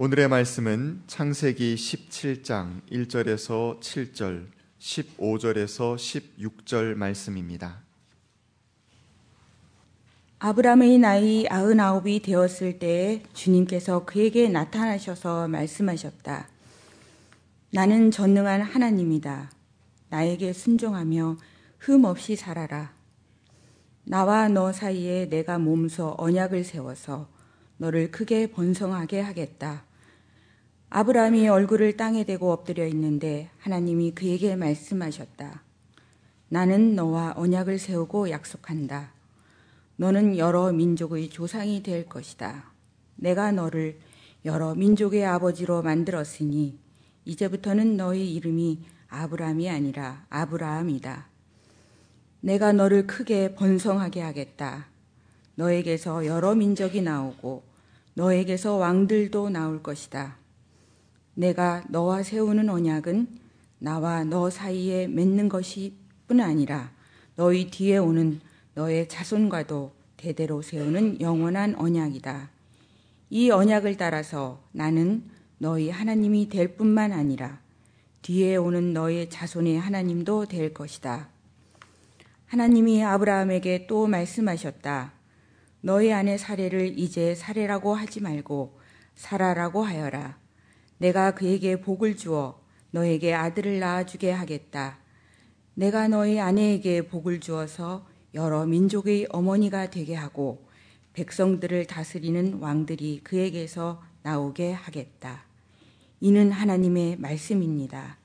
오늘의 말씀은 창세기 17장 1절에서 7절, 15절에서 16절 말씀입니다. 아브라함의 나이 아흔아홉이 되었을 때에 주님께서 그에게 나타나셔서 말씀하셨다. 나는 전능한 하나님이다. 나에게 순종하며 흠 없이 살아라. 나와 너 사이에 내가 몸소 언약을 세워서 너를 크게 번성하게 하겠다. 아브라함이 얼굴을 땅에 대고 엎드려 있는데 하나님이 그에게 말씀하셨다. 나는 너와 언약을 세우고 약속한다. 너는 여러 민족의 조상이 될 것이다. 내가 너를 여러 민족의 아버지로 만들었으니 이제부터는 너의 이름이 아브라함이 아니라 아브라함이다. 내가 너를 크게 번성하게 하겠다. 너에게서 여러 민족이 나오고 너에게서 왕들도 나올 것이다. 내가 너와 세우는 언약은 나와 너 사이에 맺는 것이 뿐 아니라 너희 뒤에 오는 너의 자손과도 대대로 세우는 영원한 언약이다. 이 언약을 따라서 나는 너희 하나님이 될 뿐만 아니라 뒤에 오는 너의 자손의 하나님도 될 것이다. 하나님이 아브라함에게 또 말씀하셨다. 너희 아내 사례를 이제 사례라고 하지 말고 사라라고 하여라. 내가 그에게 복을 주어 너에게 아들을 낳아주게 하겠다. 내가 너희 아내에게 복을 주어서 여러 민족의 어머니가 되게 하고 백성들을 다스리는 왕들이 그에게서 나오게 하겠다. 이는 하나님의 말씀입니다.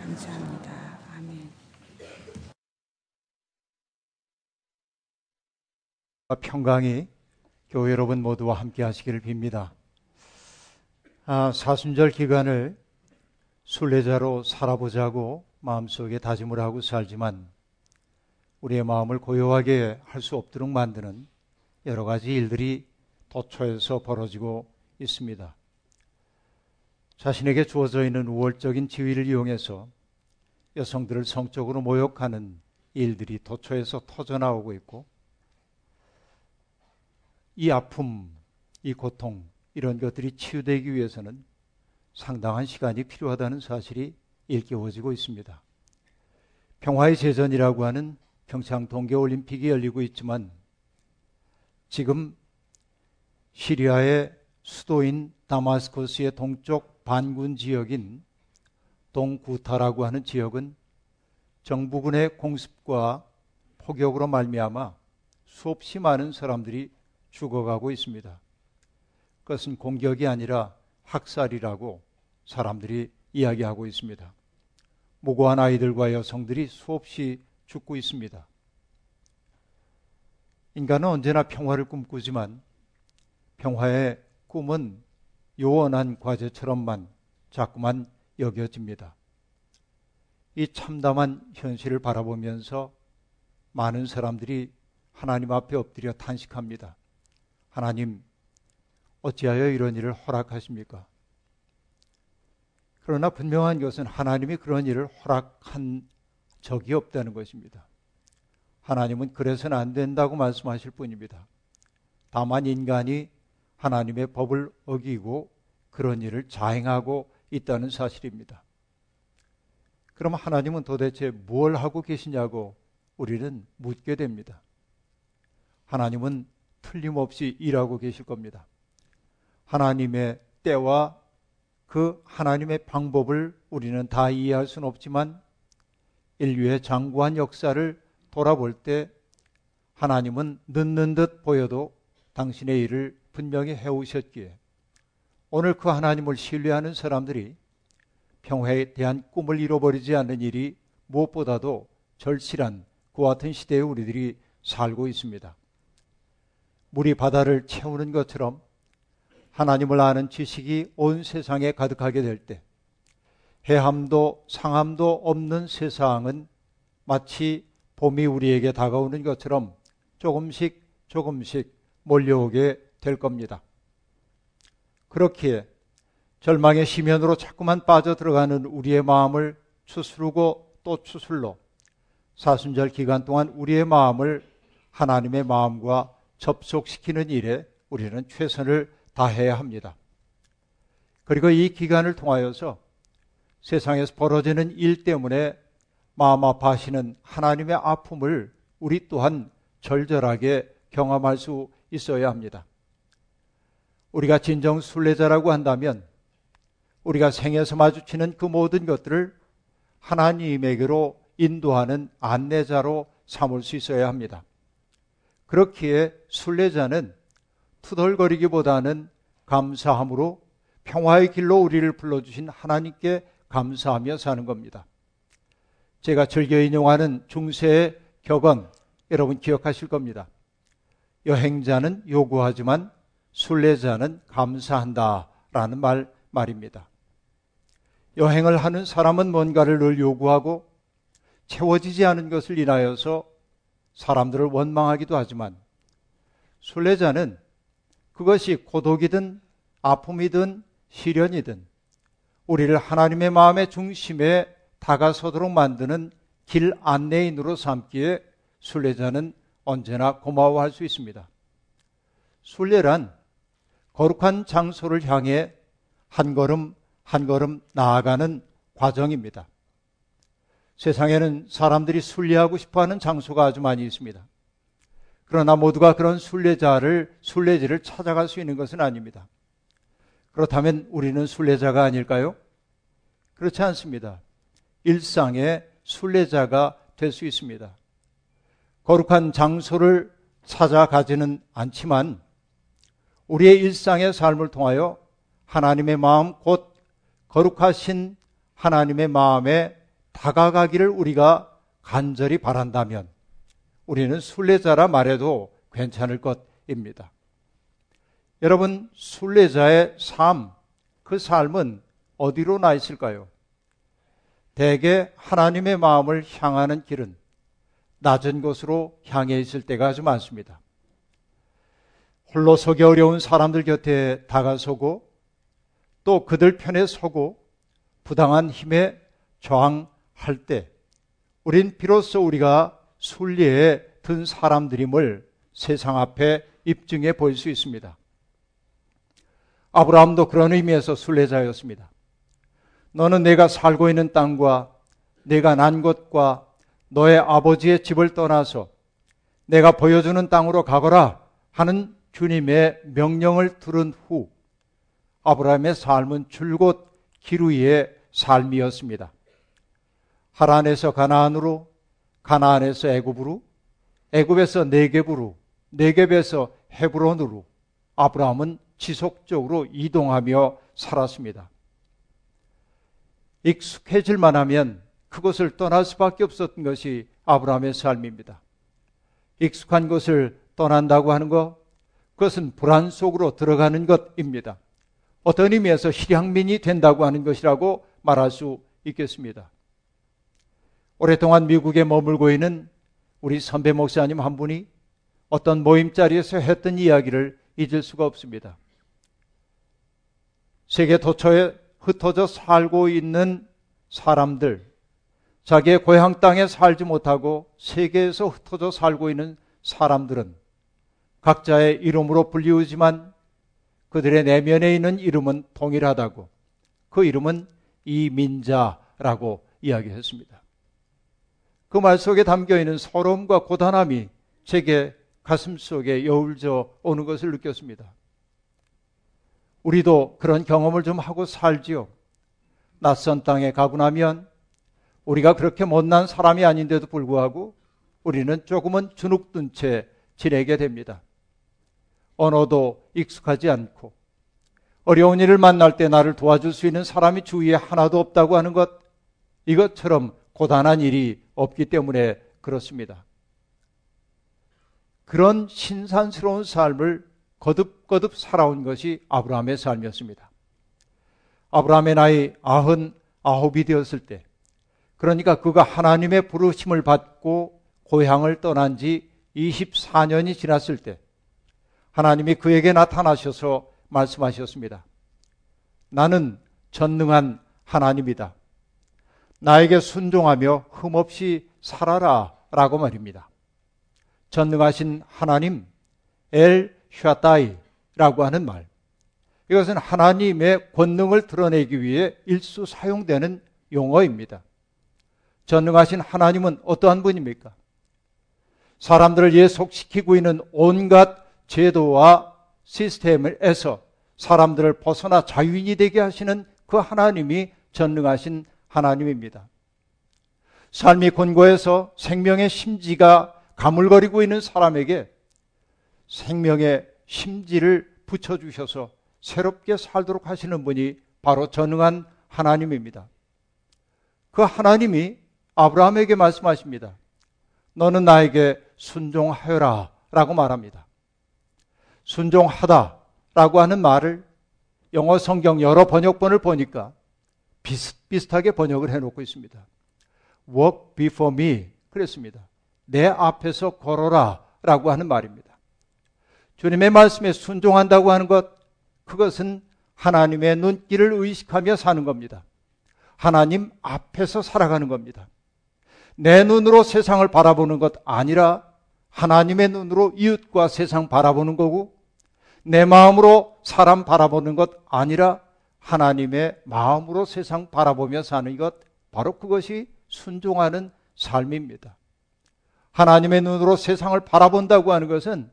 감사합니다. 아멘. 평강이 교회 여러분 모두와 함께 하시기를 빕니다. 아, 사순절 기간을 순례자로 살아보자고 마음속에 다짐을 하고 살지만 우리의 마음을 고요하게 할 수 없도록 만드는 여러 가지 일들이 도처에서 벌어지고 있습니다. 자신에게 주어져 있는 우월적인 지위를 이용해서 여성들을 성적으로 모욕하는 일들이 도처에서 터져나오고 있고 이 아픔, 이 고통, 이런 것들이 치유되기 위해서는 상당한 시간이 필요하다는 사실이 일깨워지고 있습니다. 평화의 재전이라고 하는 평창 동계올림픽이 열리고 있지만 지금 시리아의 수도인 다마스커스의 동쪽 반군 지역인 동구타라고 하는 지역은 정부군의 공습과 폭격으로 말미암아 수없이 많은 사람들이 죽어가고 있습니다. 그것은 공격이 아니라 학살이라고 사람들이 이야기하고 있습니다. 무고한 아이들과 여성들이 수없이 죽고 있습니다. 인간은 언제나 평화를 꿈꾸지만 평화의 꿈은 요원한 과제처럼만 자꾸만 여겨집니다. 이 참담한 현실을 바라보면서 많은 사람들이 하나님 앞에 엎드려 탄식합니다. 하나님, 어찌하여 이런 일을 허락하십니까? 그러나 분명한 것은 하나님이 그런 일을 허락한 적이 없다는 것입니다. 하나님은 그래서는 안 된다고 말씀하실 뿐입니다. 다만 인간이 하나님의 법을 어기고 그런 일을 자행하고 있다는 사실입니다. 그럼 하나님은 도대체 뭘 하고 계시냐고 우리는 묻게 됩니다. 하나님은 틀림없이 일하고 계실 겁니다. 하나님의 때와 그 하나님의 방법을 우리는 다 이해할 수는 없지만 인류의 장구한 역사를 돌아볼 때 하나님은 늦는 듯 보여도 당신의 일을 분명히 해오셨기에 오늘 그 하나님을 신뢰하는 사람들이 평화에 대한 꿈을 잃어버리지 않는 일이 무엇보다도 절실한 그와 같은 시대에 우리들이 살고 있습니다. 물이 바다를 채우는 것처럼 하나님을 아는 지식이 온 세상에 가득하게 될 때, 해함도 상함도 없는 세상은 마치 봄이 우리에게 다가오는 것처럼 조금씩 조금씩 몰려오게 될 겁니다. 그렇기에 절망의 심연으로 자꾸만 빠져들어가는 우리의 마음을 추스르고 또 추슬러 사순절 기간 동안 우리의 마음을 하나님의 마음과 접속시키는 일에 우리는 최선을 다해야 합니다. 그리고 이 기간을 통하여서 세상에서 벌어지는 일 때문에 마음 아파하시는 하나님의 아픔을 우리 또한 절절하게 경험할 수 있어야 합니다. 우리가 진정 순례자라고 한다면 우리가 생에서 마주치는 그 모든 것들을 하나님에게로 인도하는 안내자로 삼을 수 있어야 합니다. 그렇기에 순례자는 투덜거리기보다는 감사함으로 평화의 길로 우리를 불러주신 하나님께 감사하며 사는 겁니다. 제가 즐겨 인용하는 중세의 격언 여러분 기억하실 겁니다. 여행자는 요구하지만 순례자는 감사한다 라는 말 말입니다. 여행을 하는 사람은 뭔가를 늘 요구하고 채워지지 않은 것을 인하여서 사람들을 원망하기도 하지만 순례자는 그것이 고독이든 아픔이든 시련이든 우리를 하나님의 마음의 중심에 다가서도록 만드는 길 안내인으로 삼기에 순례자는 언제나 고마워할 수 있습니다. 순례란 거룩한 장소를 향해 한 걸음 한 걸음 나아가는 과정입니다. 세상에는 사람들이 순례하고 싶어 하는 장소가 아주 많이 있습니다. 그러나 모두가 그런 순례자를, 순례지를 찾아갈 수 있는 것은 아닙니다. 그렇다면 우리는 순례자가 아닐까요? 그렇지 않습니다. 일상의 순례자가 될 수 있습니다. 거룩한 장소를 찾아가지는 않지만 우리의 일상의 삶을 통하여 하나님의 마음 곧 거룩하신 하나님의 마음에 다가가기를 우리가 간절히 바란다면 우리는 순례자라 말해도 괜찮을 것입니다. 여러분, 순례자의 삶, 그 삶은 어디로 나 있을까요? 대개 하나님의 마음을 향하는 길은 낮은 곳으로 향해 있을 때가 아주 많습니다. 홀로 서기 어려운 사람들 곁에 다가서고 또 그들 편에 서고 부당한 힘에 저항할 때 우린 비로소 우리가 순리에 든 사람들임을 세상 앞에 입증해 보일 수 있습니다. 아브라함도 그런 의미에서 순례자였습니다. 너는 내가 살고 있는 땅과 내가 난 곳과 너의 아버지의 집을 떠나서 내가 보여주는 땅으로 가거라 하는 주님의 명령을 들은 후 아브라함의 삶은 줄곧 기루의 삶이었습니다. 하란에서 가나안으로, 가나안에서 애굽으로, 애굽에서 네겝으로, 네겝에서 헤브론으로 아브라함은 지속적으로 이동하며 살았습니다. 익숙해질 만 하면 그곳을 떠날 수밖에 없었던 것이 아브라함의 삶입니다. 익숙한 곳을 떠난다고 하는 것, 그것은 불안 속으로 들어가는 것입니다. 어떤 의미에서 실향민이 된다고 하는 것이라고 말할 수 있겠습니다. 오랫동안 미국에 머물고 있는 우리 선배 목사님 한 분이 어떤 모임 자리에서 했던 이야기를 잊을 수가 없습니다. 세계 도처에 흩어져 살고 있는 사람들, 자기의 고향 땅에 살지 못하고 세계에서 흩어져 살고 있는 사람들은 각자의 이름으로 불리우지만 그들의 내면에 있는 이름은 동일하다고 그 이름은 이민자라고 이야기했습니다. 그 말 속에 담겨 있는 서러움과 고단함이 제게 가슴 속에 여울져 오는 것을 느꼈습니다. 우리도 그런 경험을 좀 하고 살지요. 낯선 땅에 가고 나면 우리가 그렇게 못난 사람이 아닌데도 불구하고 우리는 조금은 주눅든 채 지내게 됩니다. 언어도 익숙하지 않고 어려운 일을 만날 때 나를 도와줄 수 있는 사람이 주위에 하나도 없다고 하는 것 이것처럼 고단한 일이 없기 때문에 그렇습니다. 그런 신산스러운 삶을 거듭거듭 살아온 것이 아브라함의 삶이었습니다. 아브라함의 나이 아흔 아홉이 되었을 때, 그러니까 그가 하나님의 부르심을 받고 고향을 떠난 지 24년이 지났을 때, 하나님이 그에게 나타나셔서 말씀하셨습니다. 나는 전능한 하나님이다. 나에게 순종하며 흠없이 살아라 라고 말입니다. 전능하신 하나님 엘 샤다이라고 하는 말. 이것은 하나님의 권능을 드러내기 위해 일수 사용되는 용어입니다. 전능하신 하나님은 어떠한 분입니까? 사람들을 예속시키고 있는 온갖 제도와 시스템에서 사람들을 벗어나 자유인이 되게 하시는 그 하나님이 전능하신 하나님입니다. 삶이 곤고해서 생명의 심지가 가물거리고 있는 사람에게 생명의 심지를 붙여주셔서 새롭게 살도록 하시는 분이 바로 전능한 하나님입니다. 그 하나님이 아브라함에게 말씀하십니다. 너는 나에게 순종하여라 라고 말합니다. 순종하다 라고 하는 말을 영어 성경 여러 번역본을 보니까 비슷비슷하게 번역을 해놓고 있습니다. Walk before me. 그랬습니다. 내 앞에서 걸어라 라고 하는 말입니다. 주님의 말씀에 순종한다고 하는 것, 그것은 하나님의 눈길을 의식하며 사는 겁니다. 하나님 앞에서 살아가는 겁니다. 내 눈으로 세상을 바라보는 것 아니라 하나님의 눈으로 이웃과 세상 바라보는 거고 내 마음으로 사람 바라보는 것 아니라 하나님의 마음으로 세상 바라보며 사는 것 바로 그것이 순종하는 삶입니다. 하나님의 눈으로 세상을 바라본다고 하는 것은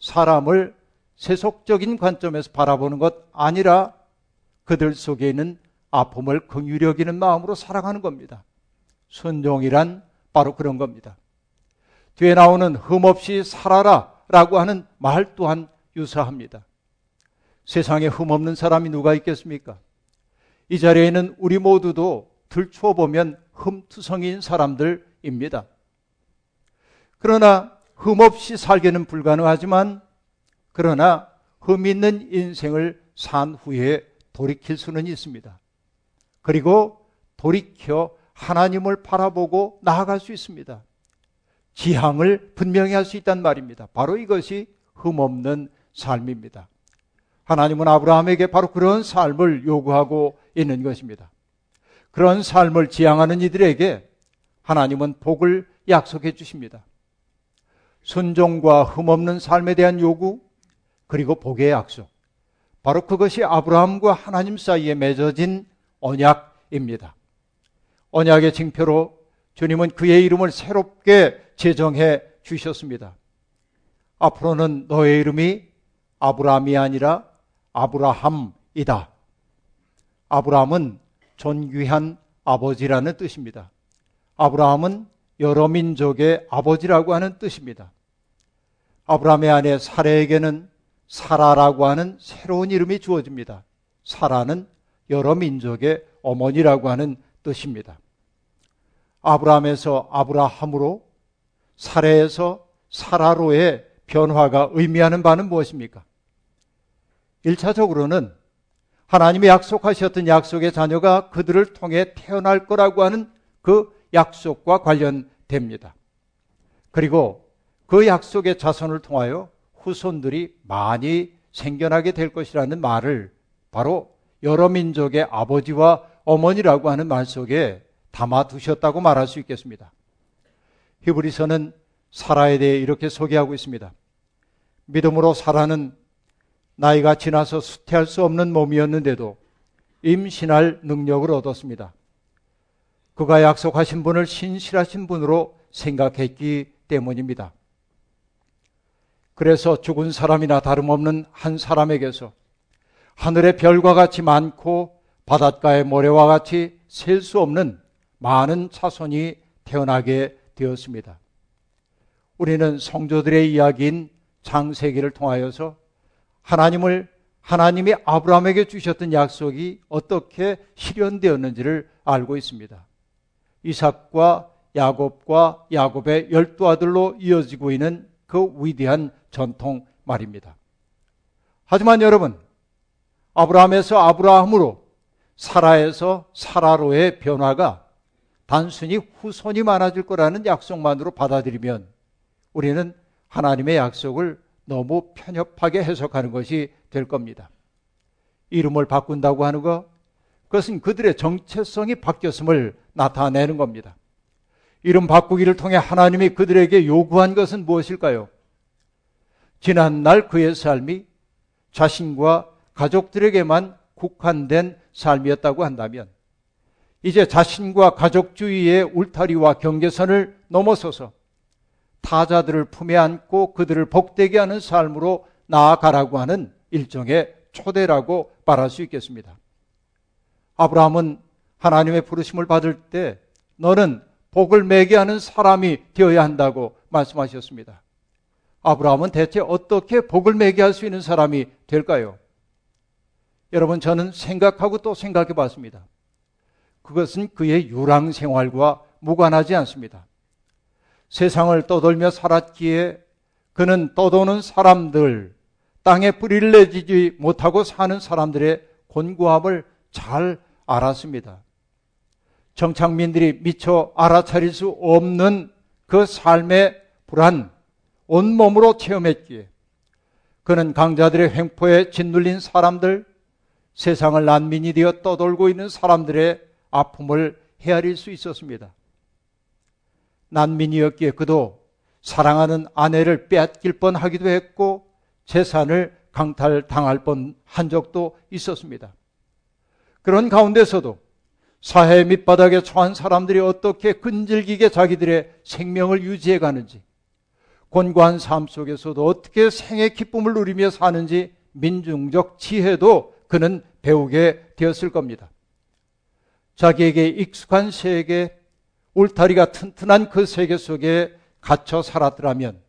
사람을 세속적인 관점에서 바라보는 것 아니라 그들 속에 있는 아픔을 긍휼히 여기는 마음으로 살아가는 겁니다. 순종이란 바로 그런 겁니다. 뒤에 나오는 흠없이 살아라 라고 하는 말 또한 유사합니다. 세상에 흠없는 사람이 누가 있겠습니까? 이 자리에 있는 우리 모두도 들추어 보면 흠투성이인 사람들입니다. 그러나 흠 없이 살기는 불가능하지만 그러나 흠 있는 인생을 산 후에 돌이킬 수는 있습니다. 그리고 돌이켜 하나님을 바라보고 나아갈 수 있습니다. 지향을 분명히 할 수 있단 말입니다. 바로 이것이 흠 없는 삶입니다. 하나님은 아브라함에게 바로 그런 삶을 요구하고 있는 것입니다. 그런 삶을 지향하는 이들에게 하나님은 복을 약속해 주십니다. 순종과 흠없는 삶에 대한 요구, 그리고 복의 약속. 바로 그것이 아브라함과 하나님 사이에 맺어진 언약입니다. 언약의 징표로 주님은 그의 이름을 새롭게 제정해 주셨습니다. 앞으로는 너의 이름이 아브라함이 아니라 아브라함이다. 아브라함은 존귀한 아버지라는 뜻입니다. 아브라함은 여러 민족의 아버지라고 하는 뜻입니다. 아브라함의 아내 사레에게는 사라라고 하는 새로운 이름이 주어집니다. 사라는 여러 민족의 어머니라고 하는 뜻입니다. 아브라함에서 아브라함으로 사레에서 사라로의 변화가 의미하는 바는 무엇입니까? 1차적으로는 하나님이 약속하셨던 약속의 자녀가 그들을 통해 태어날 거라고 하는 그 약속과 관련됩니다. 그리고 그 약속의 자손을 통하여 후손들이 많이 생겨나게 될 것이라는 말을 바로 여러 민족의 아버지와 어머니라고 하는 말 속에 담아 두셨다고 말할 수 있겠습니다. 히브리서는 사라에 대해 이렇게 소개하고 있습니다. 믿음으로 사라는 나이가 지나서 수태할 수 없는 몸이었는데도 임신할 능력을 얻었습니다. 그가 약속하신 분을 신실하신 분으로 생각했기 때문입니다. 그래서 죽은 사람이나 다름없는 한 사람에게서 하늘의 별과 같이 많고 바닷가의 모래와 같이 셀 수 없는 많은 자손이 태어나게 되었습니다. 우리는 성조들의 이야기인 장세기를 통하여서 하나님을 하나님이 아브라함에게 주셨던 약속이 어떻게 실현되었는지를 알고 있습니다. 이삭과 야곱과 야곱의 열두 아들로 이어지고 있는 그 위대한 전통 말입니다. 하지만 여러분, 아브라함에서 아브라함으로 사라에서 사라로의 변화가 단순히 후손이 많아질 거라는 약속만으로 받아들이면 우리는 하나님의 약속을 너무 편협하게 해석하는 것이 될 겁니다. 이름을 바꾼다고 하는 것, 그것은 그들의 정체성이 바뀌었음을 나타내는 겁니다. 이름 바꾸기를 통해 하나님이 그들에게 요구한 것은 무엇일까요? 지난날 그의 삶이 자신과 가족들에게만 국한된 삶이었다고 한다면 이제 자신과 가족주의의 울타리와 경계선을 넘어서서 타자들을 품에 안고 그들을 복되게 하는 삶으로 나아가라고 하는 일종의 초대라고 말할 수 있겠습니다. 아브라함은 하나님의 부르심을 받을 때 너는 복을 매게 하는 사람이 되어야 한다고 말씀하셨습니다. 아브라함은 대체 어떻게 복을 매게 할 수 있는 사람이 될까요? 여러분, 저는 생각하고 또 생각해 봤습니다. 그것은 그의 유랑 생활과 무관하지 않습니다. 세상을 떠돌며 살았기에 그는 떠도는 사람들, 땅에 뿌리를 내지지 못하고 사는 사람들의 곤고함을 잘 알았습니다. 정착민들이 미처 알아차릴 수 없는 그 삶의 불안, 온몸으로 체험했기에 그는 강자들의 횡포에 짓눌린 사람들, 세상을 난민이 되어 떠돌고 있는 사람들의 아픔을 헤아릴 수 있었습니다. 난민이었기에 그도 사랑하는 아내를 빼앗길 뻔 하기도 했고 재산을 강탈당할 뻔한 적도 있었습니다. 그런 가운데서도 사회 밑바닥에 처한 사람들이 어떻게 끈질기게 자기들의 생명을 유지해 가는지, 곤고한 삶 속에서도 어떻게 생의 기쁨을 누리며 사는지 민중적 지혜도 그는 배우게 되었을 겁니다. 자기에게 익숙한 세계, 울타리가 튼튼한 그 세계 속에 갇혀 살았더라면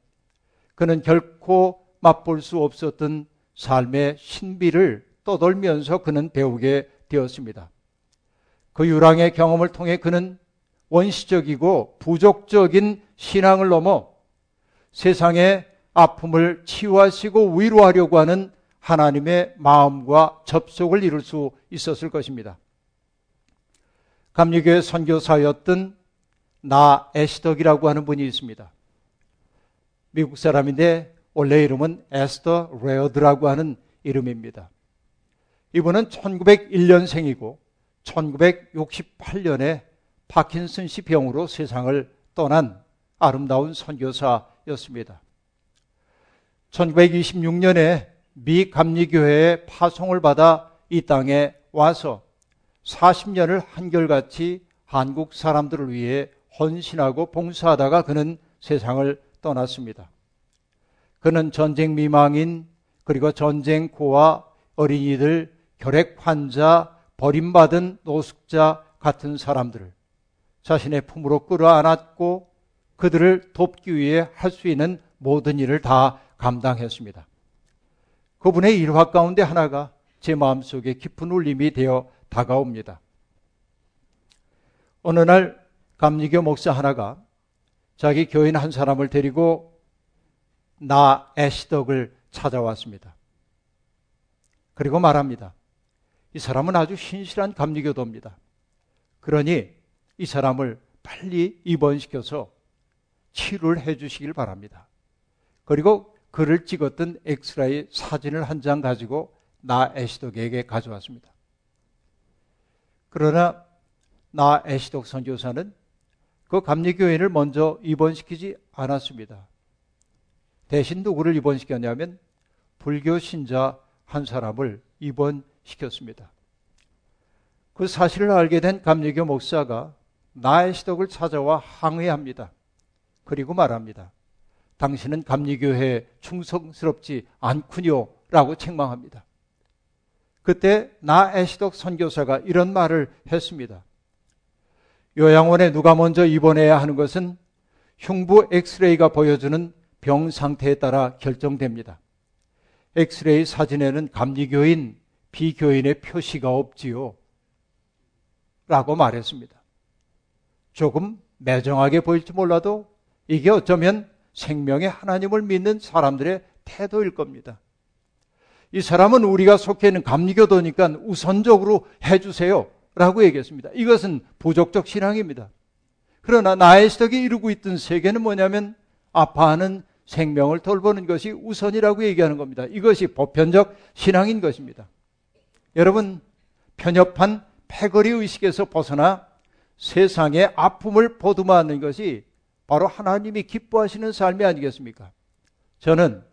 그는 결코 맛볼 수 없었던 삶의 신비를 떠돌면서 그는 배우게 되었습니다. 그 유랑의 경험을 통해 그는 원시적이고 부족적인 신앙을 넘어 세상의 아픔을 치유하시고 위로하려고 하는 하나님의 마음과 접속을 이룰 수 있었을 것입니다. 감리교의 선교사였던 나 에스덕이라고 하는 분이 있습니다. 미국 사람인데 원래 이름은 에스더 레어드라고 하는 이름입니다. 이분은 1901년생이고 1968년에 파킨슨 씨 병으로 세상을 떠난 아름다운 선교사였습니다. 1926년에 미 감리교회의 파송을 받아 이 땅에 와서 40년을 한결같이 한국 사람들을 위해 헌신하고 봉사하다가 그는 세상을 떠났습니다. 그는 전쟁 미망인 그리고 전쟁고와 어린이들, 결핵 환자, 버림받은 노숙자 같은 사람들을 자신의 품으로 끌어안았고 그들을 돕기 위해 할 수 있는 모든 일을 다 감당했습니다. 그분의 일화 가운데 하나가 제 마음속에 깊은 울림이 되어 다가옵니다. 어느 날 감리교 목사 하나가 자기 교인 한 사람을 데리고 나 애시덕을 찾아왔습니다. 그리고 말합니다. 이 사람은 아주 신실한 감리교도입니다. 그러니 이 사람을 빨리 입원시켜서 치료를 해 주시길 바랍니다. 그리고 그를 찍었던 엑스라이 사진을 한 장 가지고 나 애시독에게 가져왔습니다. 그러나 나 애시독 선교사는 그 감리교인을 먼저 입원시키지 않았습니다. 대신 누구를 입원시켰냐면 불교 신자 한 사람을 입원시켰습니다. 그 사실을 알게 된 감리교 목사가 나의 시덕을 찾아와 항의합니다. 그리고 말합니다. 당신은 감리교회에 충성스럽지 않군요. 라고 책망합니다. 그때 나 애시덕 선교사가 이런 말을 했습니다. 요양원에 누가 먼저 입원해야 하는 것은 흉부 엑스레이가 보여주는 병 상태에 따라 결정됩니다. 엑스레이 사진에는 감리교인, 비교인의 표시가 없지요. 라고 말했습니다. 조금 매정하게 보일지 몰라도 이게 어쩌면 생명의 하나님을 믿는 사람들의 태도일 겁니다. 이 사람은 우리가 속해 있는 감리교도니까 우선적으로 해주세요. 라고 얘기했습니다. 이것은 부족적 신앙입니다. 그러나 나의 시덕이 이루고 있던 세계는 뭐냐면 아파하는 생명을 돌보는 것이 우선이라고 얘기하는 겁니다. 이것이 보편적 신앙인 것입니다. 여러분, 편협한 패거리 의식에서 벗어나 세상의 아픔을 보듬어하는 것이 바로 하나님이 기뻐하시는 삶이 아니겠습니까? 저는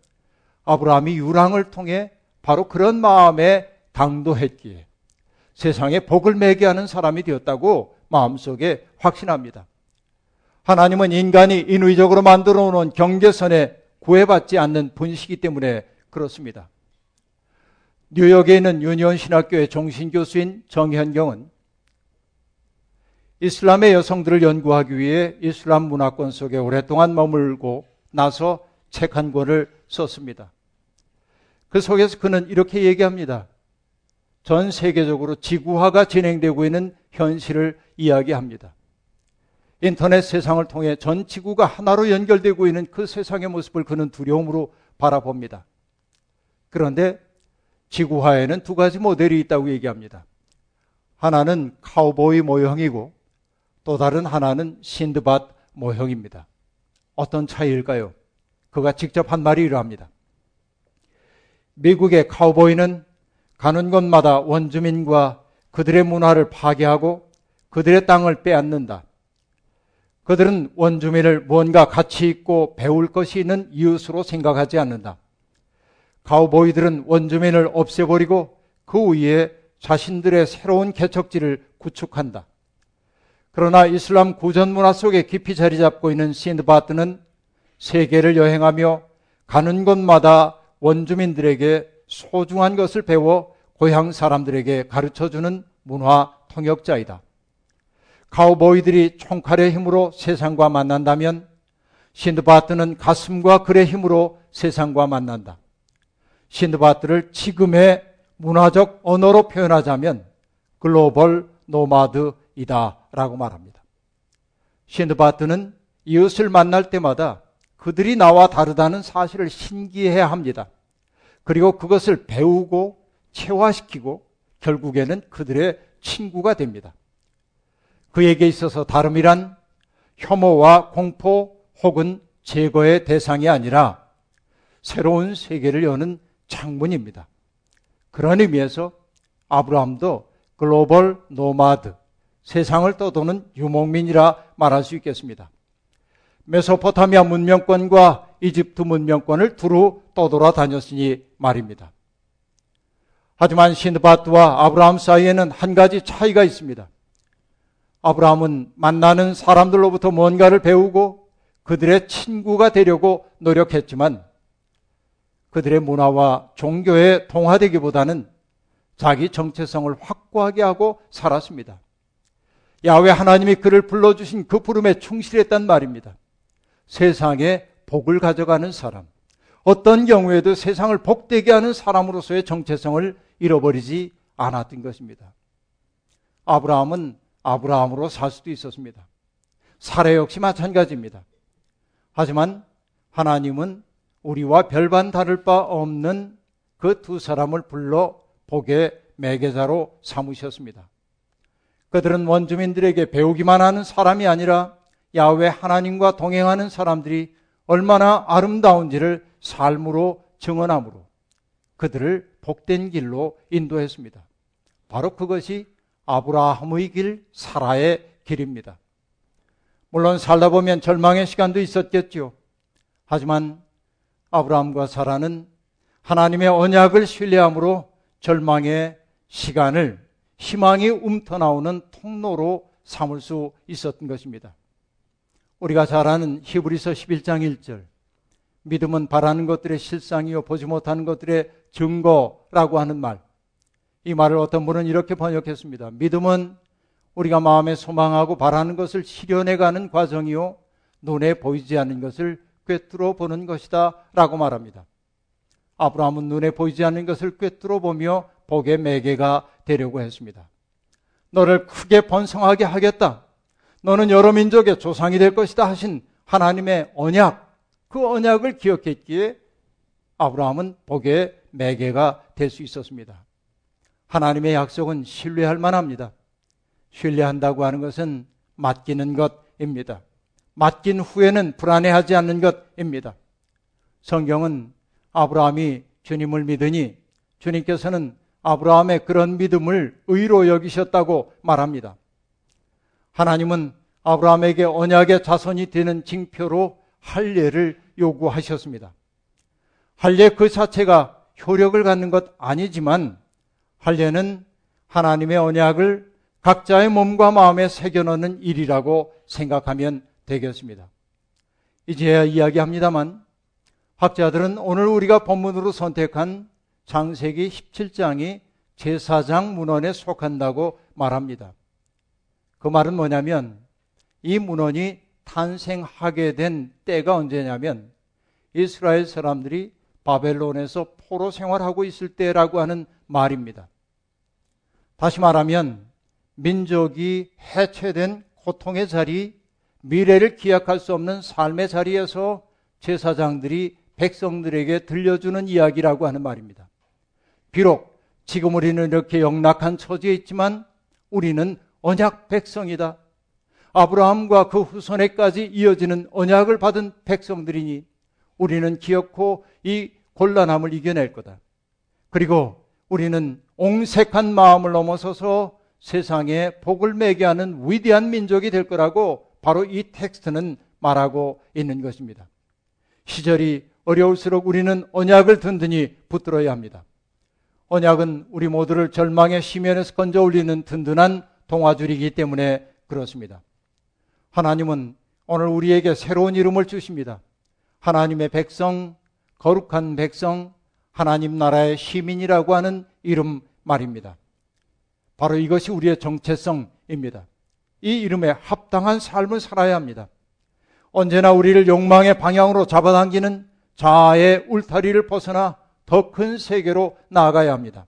아브라함이 유랑을 통해 바로 그런 마음의 당도했기에 세상에 복을 매게 하는 사람이 되었다고 마음속에 확신합니다. 하나님은 인간이 인위적으로 만들어 놓은 경계선에 구애받지 않는 분이기 때문에 그렇습니다. 뉴욕에 있는 유니온 신학교의 종신교수인 정현경은 이슬람의 여성들을 연구하기 위해 이슬람 문화권 속에 오랫동안 머물고 나서 책 한 권을 썼습니다. 그 속에서 그는 이렇게 얘기합니다. 전 세계적으로 지구화가 진행되고 있는 현실을 이야기합니다. 인터넷 세상을 통해 전 지구가 하나로 연결되고 있는 그 세상의 모습을 그는 두려움으로 바라봅니다. 그런데 지구화에는 두 가지 모델이 있다고 얘기합니다. 하나는 카우보이 모형이고 또 다른 하나는 신드밭 모형입니다. 어떤 차이일까요? 그가 직접 한 말이 이러합니다. 미국의 카우보이는 가는 곳마다 원주민과 그들의 문화를 파괴하고 그들의 땅을 빼앗는다. 그들은 원주민을 뭔가 가치 있고 배울 것이 있는 이웃으로 생각하지 않는다. 카우보이들은 원주민을 없애버리고 그 위에 자신들의 새로운 개척지를 구축한다. 그러나 이슬람 구전 문화 속에 깊이 자리 잡고 있는 신드바트는 세계를 여행하며 가는 곳마다 원주민들에게 소중한 것을 배워 고향 사람들에게 가르쳐 주는 문화 통역자이다. 카우보이들이 총칼의 힘으로 세상과 만난다면 신드바트는 가슴과 글의 힘으로 세상과 만난다. 신드바트를 지금의 문화적 언어로 표현하자면 글로벌 노마드이다 라고 말합니다. 신드바트는 이웃을 만날 때마다 그들이 나와 다르다는 사실을 신기해 합니다. 그리고 그것을 배우고 체화시키고 결국에는 그들의 친구가 됩니다. 그에게 있어서 다름이란 혐오와 공포 혹은 제거의 대상이 아니라 새로운 세계를 여는 창문입니다. 그런 의미에서 아브라함도 global nomad, 세상을 떠도는 유목민이라 말할 수 있겠습니다. 메소포타미아 문명권과 이집트 문명권을 두루 떠돌아 다녔으니 말입니다. 하지만 신드바트와 아브라함 사이에는 한 가지 차이가 있습니다. 아브라함은 만나는 사람들로부터 뭔가를 배우고 그들의 친구가 되려고 노력했지만 그들의 문화와 종교에 동화되기보다는 자기 정체성을 확고하게 하고 살았습니다. 야외 하나님이 그를 불러주신 그 부름에 충실했단 말입니다. 세상에 복을 가져가는 사람. 어떤 경우에도 세상을 복되게 하는 사람으로서의 정체성을 잃어버리지 않았던 것입니다. 아브라함은 아브라함으로 살 수도 있었습니다. 사례 역시 마찬가지입니다. 하지만 하나님은 우리와 별반 다를 바 없는 그 두 사람을 불러 복의 매개자로 삼으셨습니다. 그들은 원주민들에게 배우기만 하는 사람이 아니라 야외 하나님과 동행하는 사람들이 얼마나 아름다운지를 삶으로 증언함으로 그들을 복된 길로 인도했습니다. 바로 그것이 아브라함의 길, 사라의 길입니다. 물론 살다 보면 절망의 시간도 있었겠죠. 하지만 아브라함과 사라는 하나님의 언약을 신뢰함으로 절망의 시간을 희망이 움터나오는 통로로 삼을 수 있었던 것입니다. 우리가 잘 아는 히브리서 11장 1절. 믿음은 바라는 것들의 실상이요 보지 못하는 것들의 증거라고 하는 말. 이 말을 어떤 분은 이렇게 번역했습니다. 믿음은 우리가 마음에 소망하고 바라는 것을 실현해가는 과정이요. 눈에 보이지 않는 것을 꿰뚫어 보는 것이다. 라고 말합니다. 아브라함은 눈에 보이지 않는 것을 꿰뚫어 보며 복의 매개가 되려고 했습니다. 너를 크게 번성하게 하겠다. 너는 여러 민족의 조상이 될 것이다 하신 하나님의 언약, 그 언약을 기억했기에 아브라함은 복의 매개가 될 수 있었습니다. 하나님의 약속은 신뢰할 만합니다. 신뢰한다고 하는 것은 맡기는 것입니다. 맡긴 후에는 불안해하지 않는 것입니다. 성경은 아브라함이 주님을 믿으니 주님께서는 아브라함의 그런 믿음을 의로 여기셨다고 말합니다. 하나님은 아브라함에게 언약의 자손이 되는 징표로 할례를 요구하셨습니다. 할례 그 자체가 효력을 갖는 것 아니지만 할례는 하나님의 언약을 각자의 몸과 마음에 새겨넣는 일이라고 생각하면 되겠습니다. 이제야 이야기합니다만 학자들은 오늘 우리가 본문으로 선택한 장세기 17장이 제사장 문헌에 속한다고 말합니다. 그 말은 뭐냐면 이 문헌이 탄생하게 된 때가 언제냐면 이스라엘 사람들이 바벨론에서 포로 생활하고 있을 때라고 하는 말입니다. 다시 말하면 민족이 해체된 고통의 자리, 미래를 기약할 수 없는 삶의 자리에서 제사장들이 백성들에게 들려주는 이야기라고 하는 말입니다. 비록 지금 우리는 이렇게 영락한 처지에 있지만 우리는 언약 백성이다. 아브라함과 그 후손에까지 이어지는 언약을 받은 백성들이니 우리는 기어코 이 곤란함을 이겨낼 거다. 그리고 우리는 옹색한 마음을 넘어서서 세상에 복을 매게 하는 위대한 민족이 될 거라고 바로 이 텍스트는 말하고 있는 것입니다. 시절이 어려울수록 우리는 언약을 든든히 붙들어야 합니다. 언약은 우리 모두를 절망의 심연에서 건져 올리는 든든한 동화줄이기 때문에 그렇습니다. 하나님은 오늘 우리에게 새로운 이름을 주십니다. 하나님의 백성, 거룩한 백성, 하나님 나라의 시민이라고 하는 이름 말입니다. 바로 이것이 우리의 정체성입니다. 이 이름에 합당한 삶을 살아야 합니다. 언제나 우리를 욕망의 방향으로 잡아당기는 자아의 울타리를 벗어나 더 큰 세계로 나아가야 합니다.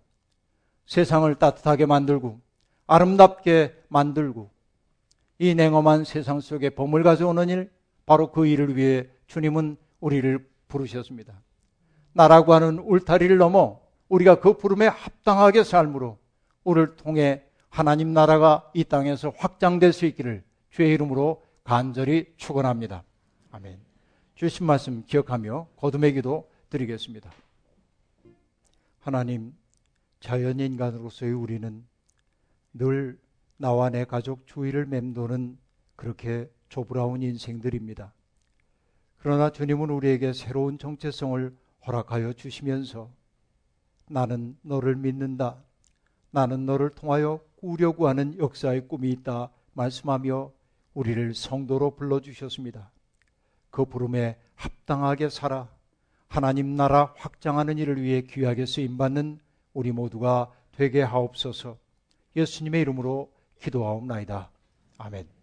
세상을 따뜻하게 만들고 아름답게 만들고 이 냉엄한 세상 속에 봄을 가져오는 일, 바로 그 일을 위해 주님은 우리를 부르셨습니다. 나라고 하는 울타리를 넘어 우리가 그 부름에 합당하게 삶으로 우리를 통해 하나님 나라가 이 땅에서 확장될 수 있기를 주의 이름으로 간절히 축원합니다. 아멘. 주신 말씀 기억하며 거듭의 기도 드리겠습니다. 하나님, 자연인간으로서의 우리는 늘 나와 내 가족 주위를 맴도는 그렇게 조브라운 인생들입니다. 그러나 주님은 우리에게 새로운 정체성을 허락하여 주시면서 나는 너를 믿는다. 나는 너를 통하여 꾸려고 하는 역사의 꿈이 있다. 말씀하며 우리를 성도로 불러주셨습니다. 그 부름에 합당하게 살아 하나님 나라 확장하는 일을 위해 귀하게 쓰임받는 우리 모두가 되게 하옵소서 예수님의 이름으로 기도하옵나이다. 아멘.